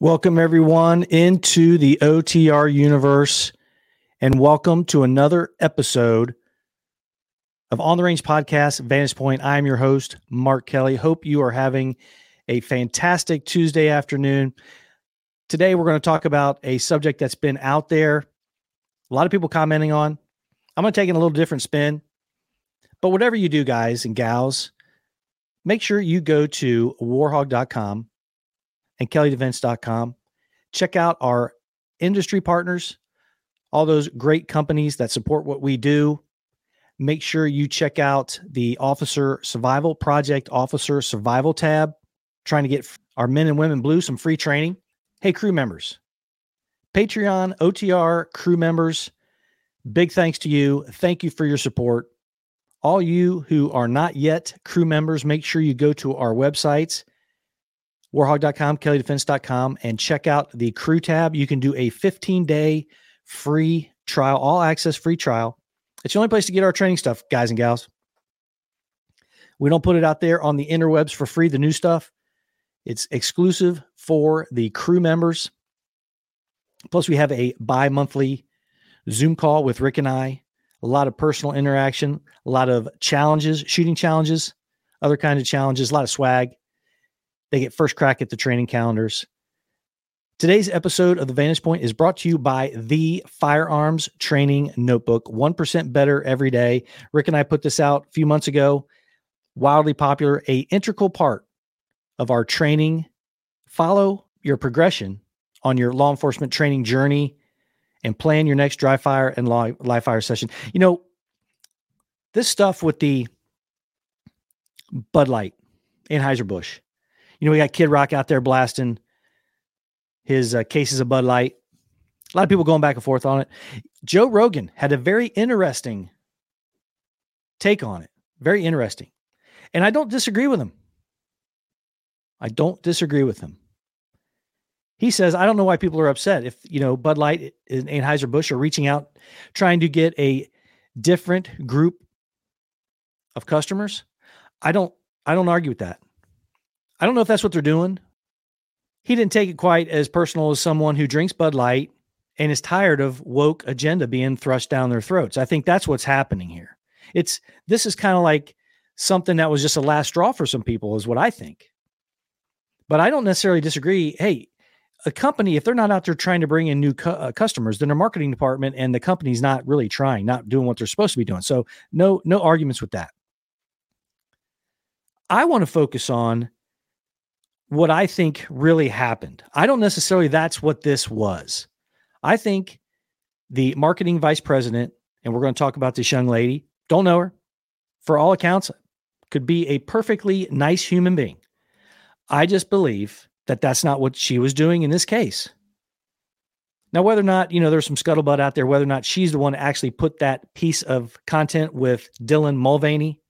Welcome, everyone, into the OTR universe, and welcome to another episode of On the Range Podcast, Vantage Point. I'm your host, Mark Kelley. Hope you are having a fantastic Tuesday afternoon. Today, we're going to talk about a subject that's been out there, a lot of people commenting on. I'm going to take it a little different spin. But whatever you do, guys and gals, make sure you go to warhogg.com and kelleydefense.com. Check out our industry partners, all those great companies that support what we do. Make sure you check out the Officer Survival Project Officer Survival tab, trying to get our men and women blue some free training. Hey, crew members, Patreon, OTR crew members, big thanks to you. Thank you for your support. All you who are not yet crew members, make sure you go to our websites warhogg.com, kelleydefense.com, and check out the crew tab. You can do a 15 day free trial, all access free trial. It's the only place to get our training stuff, guys and gals. We don't put it out there on the interwebs for free, the new stuff. It's exclusive for the crew members. Plus, we have a bi monthly Zoom call with Rick and I, a lot of personal interaction, a lot of challenges, shooting challenges, other kinds of challenges, a lot of swag. They get first crack at the training calendars. Today's episode of the Vantage Point is brought to you by the Firearms Training Notebook. 1% better every day. Rick and I put this out a few months ago. Wildly popular, a integral part of our training. Follow your progression on your law enforcement training journey and plan your next dry fire and live fire session. You know, this stuff with the Bud Light, Anheuser-Busch, you know, we got Kid Rock out there blasting his uh, cases of Bud Light. A lot of people going back and forth on it. Joe Rogan had a very interesting take on it. Very interesting. And I don't disagree with him. I don't disagree with him. He says, I don't know why people are upset if, you know, Bud Light and Anheuser-Busch are reaching out, trying to get a different group of customers. I don't, I don't argue with that. I don't know if that's what they're doing. He didn't take it quite as personal as someone who drinks Bud Light and is tired of woke agenda being thrust down their throats. I think that's what's happening here. It's this is kind of like something that was just a last straw for some people, is what I think. But I don't necessarily disagree. Hey, a company, if they're not out there trying to bring in new cu- uh, customers, then their marketing department and the company's not really trying, not doing what they're supposed to be doing. So no, no arguments with that. I want to focus on what I think really happened. I don't necessarily that's what this was. I think the marketing vice president, and we're going to talk about this young lady, don't know her, for all accounts, could be a perfectly nice human being. I just believe that that's not what she was doing in this case. Now, whether or not, you know, there's some scuttlebutt out there, whether or not she's the one to actually put that piece of content with Dylan Mulvaney,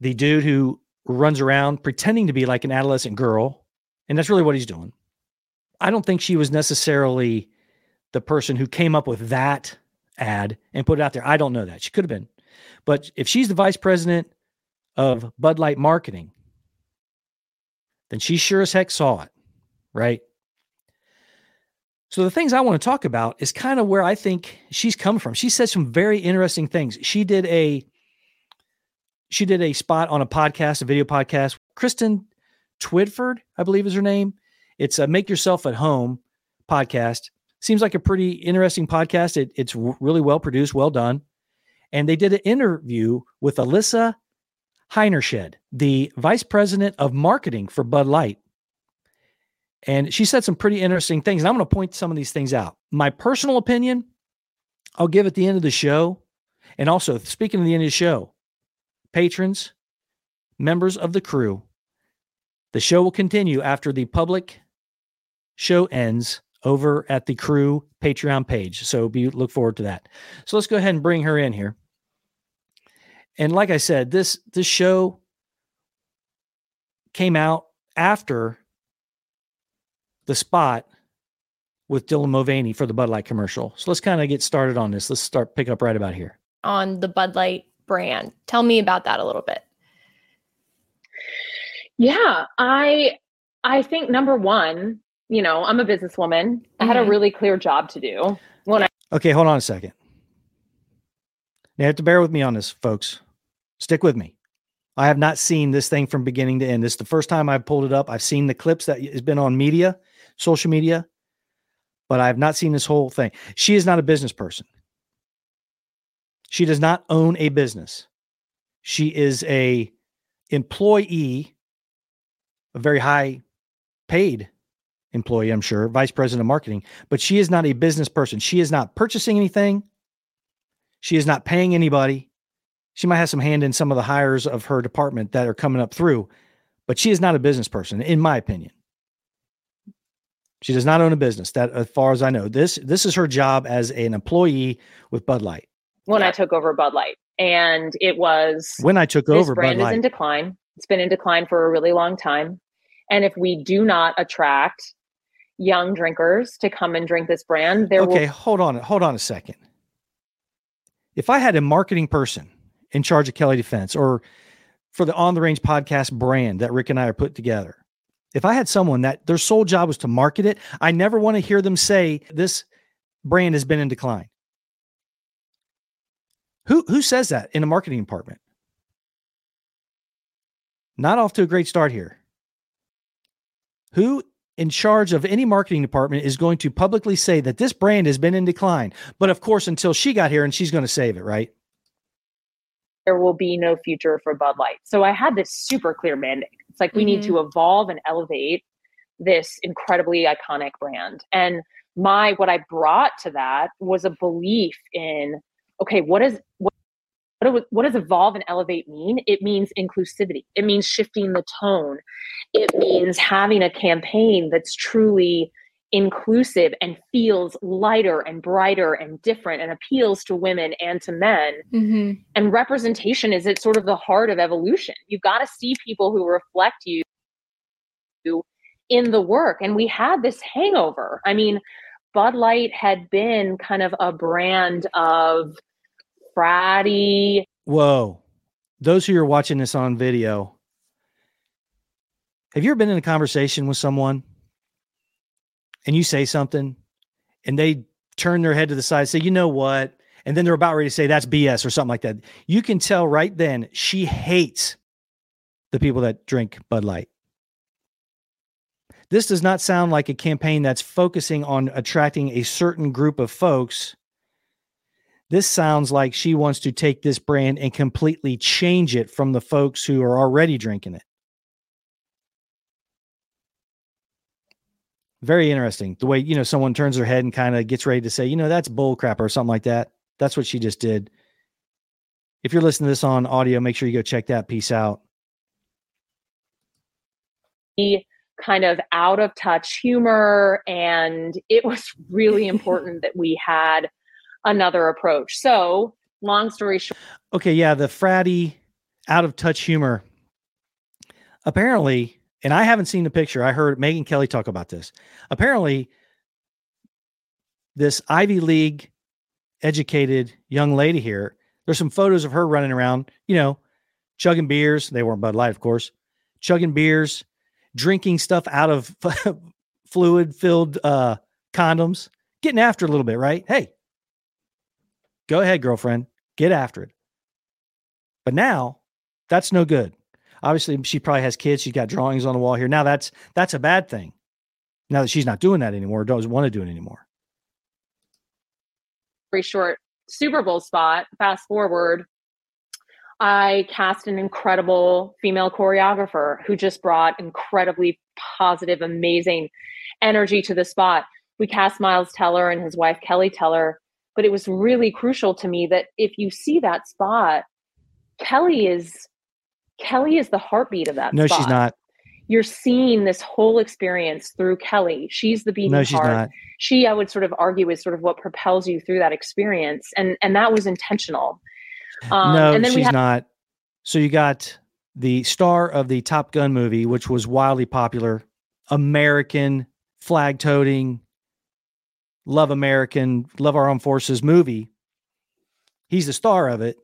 the dude who runs around pretending to be like an adolescent girl. And that's really what he's doing. I don't think she was necessarily the person who came up with that ad and put it out there. I don't know that. She could have been. But if she's the vice president of Bud Light marketing, then she sure as heck saw it, right? So the things I want to talk about is kind of where I think she's come from. She said some very interesting things. She did a she did a spot on a podcast, a video podcast. Kristen Twidford, I believe is her name. It's a Make Yourself at Home podcast. Seems like a pretty interesting podcast. It, it's really well produced, well done. And they did an interview with Alyssa Heinerscheid, the vice president of marketing for Bud Light. And she said some pretty interesting things. And I'm going to point some of these things out. My personal opinion, I'll give at the end of the show. And also, speaking of the end of the show, patrons, members of the crew. The show will continue after the public show ends over at the crew Patreon page. So be look forward to that. So let's go ahead and bring her in here. And like I said, this this show came out after the spot with Dylan Mulvaney for the Bud Light commercial. So let's kind of get started on this. Let's start pick up right about here. On the Bud Light brand. Tell me about that a little bit. Yeah, I I think number one, you know, I'm a businesswoman. Mm-hmm. I had a mm-hmm. really clear job to do. When I Okay, hold on a second. You have to bear with me on this, folks. Stick with me. I have not seen this thing from beginning to end. This is the first time I've pulled it up. I've seen the clips that has been on media, social media, but I have not seen this whole thing. She is not a business person. She does not own a business. She is a employee, a very high paid employee, I'm sure, vice president of marketing, but she is not a business person. She is not purchasing anything. She is not paying anybody. She might have some hand in some of the hires of her department that are coming up through, but she is not a business person, in my opinion. She does not own a business. That, as far as I know, this this is her job as an employee with Bud Light. When I took over Bud Light, and it was when I took over. Brand Bud is in decline. It's been in decline for a really long time, and if we do not attract young drinkers to come and drink this brand, there. Okay, will- hold on, hold on a second. If I had a marketing person in charge of Kelley Defense or for the On the Range podcast brand that Rick and I are put together. If I had someone that their sole job was to market it, I never want to hear them say this brand has been in decline. Who who says that in a marketing department? Not off to a great start here. Who in charge of any marketing department is going to publicly say that this brand has been in decline? But of course, until she got here and she's going to save it, right? There will be no future for Bud Light. So I had this super clear mandate. It's like we mm-hmm. need to mm-hmm. evolve and elevate this incredibly iconic brand. And my what I brought to that was a belief in okay, what is what what does evolve and elevate mean? It means inclusivity. It means shifting the tone. It means having a campaign that's truly inclusive and feels lighter and brighter and different and appeals to women and to men. Mm-hmm. And representation is at sort of the heart of evolution. You've got to see people who reflect you in the work. And we had this hangover. I mean, Bud Light had been kind of a brand of fratty. Whoa. Those who are watching this on video, have you ever been in a conversation with someone and you say something and they turn their head to the side, say, you know what? And then they're about ready to say that's BS or something like that. You can tell right then she hates the people that drink Bud Light. This does not sound like a campaign that's focusing on attracting a certain group of folks. This sounds like she wants to take this brand and completely change it from the folks who are already drinking it. Very interesting. The way, you know, someone turns their head and kind of gets ready to say, you know, that's bull crap or something like that. That's what she just did. If you're listening to this on audio, make sure you go check that piece out. Kind of out of touch humor. And it was really important that we had another approach. So, long story short. Okay. Yeah. The fratty, out of touch humor. Apparently, and I haven't seen the picture. I heard Megyn Kelly talk about this. Apparently, this Ivy League educated young lady here, there's some photos of her running around, you know, chugging beers. They weren't Bud Light, of course, chugging beers, drinking stuff out of fluid filled uh, condoms, getting after a little bit, right? Hey, go ahead, girlfriend, get after it. But now that's no good. Obviously, she probably has kids. She's got drawings on the wall here. Now that's that's a bad thing. Now that she's not doing that anymore, doesn't want to do it anymore. Very short Super Bowl spot. Fast forward, I cast an incredible female choreographer who just brought incredibly positive, amazing energy to the spot. We cast Miles Teller and his wife Keleigh Teller, but it was really crucial to me that if you see that spot, Keleigh is Keleigh is the heartbeat of that. No, spot. she's not. You're seeing this whole experience through Keleigh. She's the beating no, she's heart. Not. She, I would sort of argue, is sort of what propels you through that experience, and and that was intentional. Um, no, and then she's have- not. So you got the star of the Top Gun movie, which was wildly popular, American flag toting, Love American, Love Our Armed Forces movie. He's the star of it.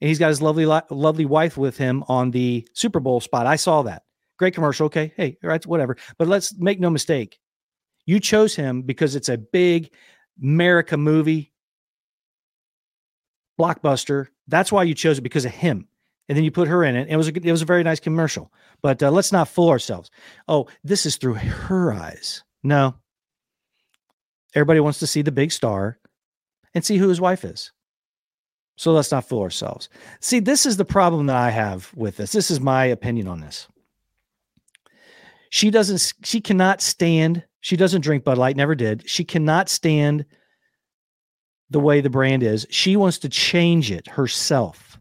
And he's got his lovely, lovely wife with him on the Super Bowl spot. I saw that. Great commercial. Okay. Hey, right, whatever. But let's make no mistake. You chose him because it's a big America movie, blockbuster. That's why you chose it because of him. And then you put her in it. It was a, it was a very nice commercial. But uh, let's not fool ourselves. Oh, this is through her eyes. No. Everybody wants to see the big star and see who his wife is. So let's not fool ourselves. See, this is the problem that I have with this. This is my opinion on this. She doesn't, she cannot stand, she doesn't drink Bud Light, never did. She cannot stand the way the brand is. She wants to change it herself.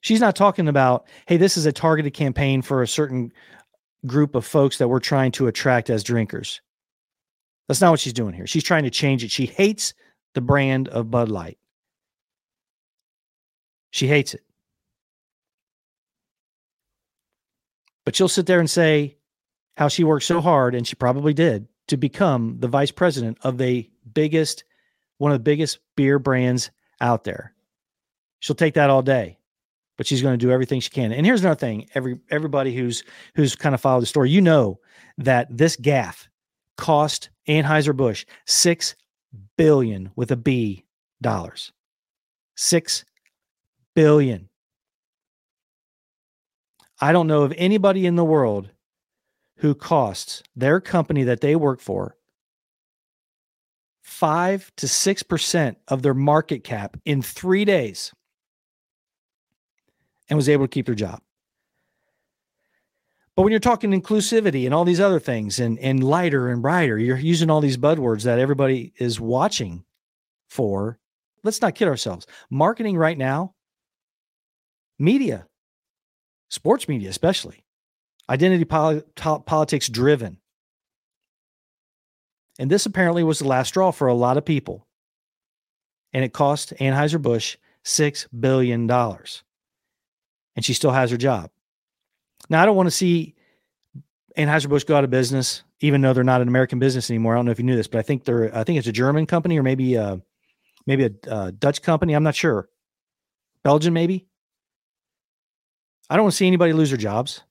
She's not talking about, hey, this is a targeted campaign for a certain group of folks that we're trying to attract as drinkers. That's not what she's doing here. She's trying to change it. She hates the brand of Bud Light. She hates it. But she'll sit there and say how she worked so hard, and she probably did, to become the vice president of the biggest, one of the biggest beer brands out there. She'll take that all day, but she's going to do everything she can. And here's another thing: every everybody who's who's kind of followed the story, you know that this gaff cost Anheuser Busch six billion with a B dollars. Six billion. I don't know of anybody in the world who costs their company that they work for five to six percent of their market cap in three days and was able to keep their job. But when you're talking inclusivity and all these other things and, and lighter and brighter, you're using all these buzzwords that everybody is watching for. Let's not kid ourselves. Marketing right now, media, sports media especially, identity poli- politics driven. And this apparently was the last straw for a lot of people. And it cost Anheuser-Busch $6 billion. And she still has her job. Now, I don't want to see Anheuser-Busch go out of business, even though they're not an American business anymore. I don't know if you knew this, but I think they're, I think it's a German company or maybe, a, maybe a, a Dutch company. I'm not sure. Belgian, maybe. I don't want to see anybody lose their jobs.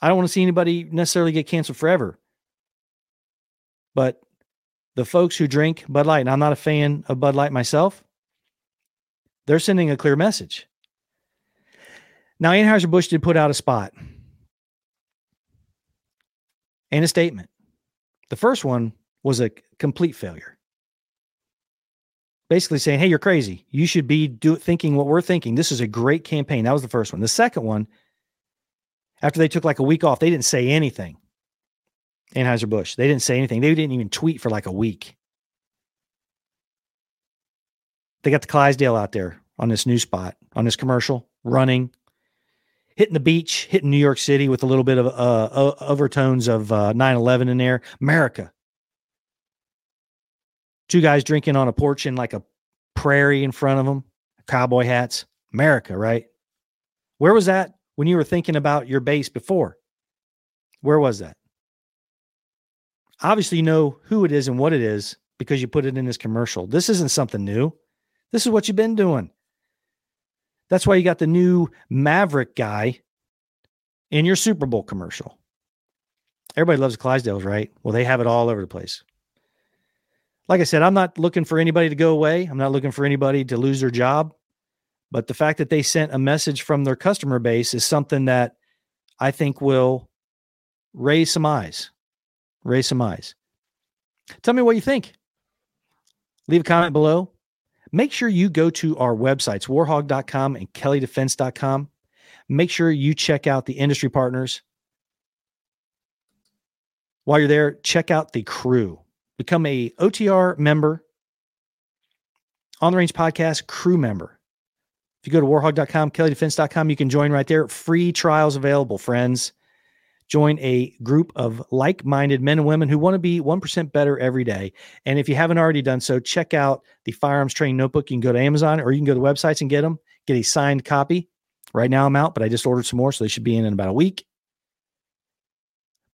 I don't want to see anybody necessarily get canceled forever. But the folks who drink Bud Light, and I'm not a fan of Bud Light myself, they're sending a clear message. Now, Anheuser-Busch did put out a spot and a statement. The first one was a complete failure. Basically saying, hey, you're crazy. You should be do, thinking what we're thinking. This is a great campaign. That was the first one. The second one, after they took like a week off, they didn't say anything. Anheuser-Busch. They didn't say anything. They didn't even tweet for like a week. They got the Clydesdale out there on this new spot, on this commercial, running, hitting the beach, hitting New York City with a little bit of uh, overtones of uh, 9/11 in there. America. Two guys drinking on a porch in like a prairie in front of them, cowboy hats. America, right? Where was that when you were thinking about your base before? Where was that? Obviously, you know who it is and what it is because you put it in this commercial. This isn't something new. This is what you've been doing. That's why you got the new Maverick guy in your Super Bowl commercial. Everybody loves Clydesdales, right? Well, they have it all over the place. Like I said, I'm not looking for anybody to go away. I'm not looking for anybody to lose their job. But the fact that they sent a message from their customer base is something that I think will raise some eyes. Raise some eyes. Tell me what you think. Leave a comment below make sure you go to our websites, warhogg.com and kelleydefense.com. Make sure you check out the industry partners. While you're there, check out the crew. Become a OTR member, on the range podcast crew member. If you go to warhogg.com, kelleydefense.com, you can join right there. Free trials available, friends. Join a group of like minded men and women who want to be 1% better every day. And if you haven't already done so, check out the Firearms Training Notebook. You can go to Amazon or you can go to the websites and get them, get a signed copy. Right now I'm out, but I just ordered some more, so they should be in in about a week.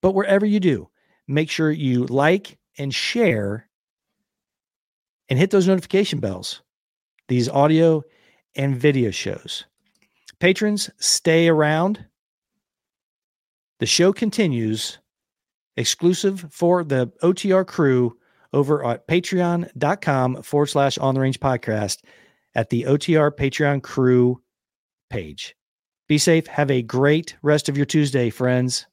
But wherever you do, make sure you like, and share and hit those notification bells. These audio and video shows. Patrons, stay around. The show continues exclusive for the OTR crew over at patreon.com forward slash on the range podcast at the OTR Patreon crew page. Be safe. Have a great rest of your Tuesday, friends.